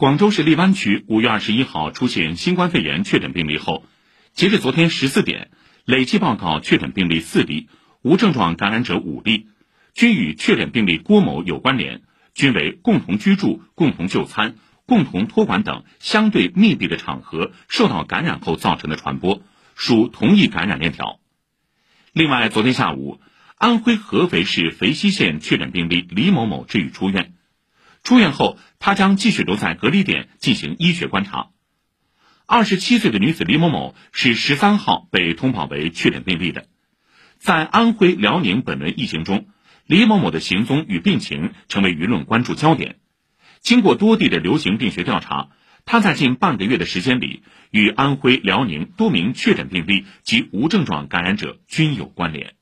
广州市荔湾区五月二十一号出现新冠肺炎确诊病例后，截至昨天十四点，累计报告确诊病例四例，无症状感染者五例，均与确诊病例郭某有关联，均为共同居住、共同就餐、共同托管等相对密闭的场合受到感染后造成的传播，属同一感染链条。另外，昨天下午，安徽合肥市肥西县确诊病例李某某治愈出院。出院后，他将继续留在隔离点进行医学观察。二十七岁的女子李某某是十三号被通报为确诊病例的。在安徽、辽宁本轮疫情中，李某某的行踪与病情成为舆论关注焦点。经过多地的流行病学调查，他在近半个月的时间里与安徽、辽宁多名确诊病例及无症状感染者均有关联。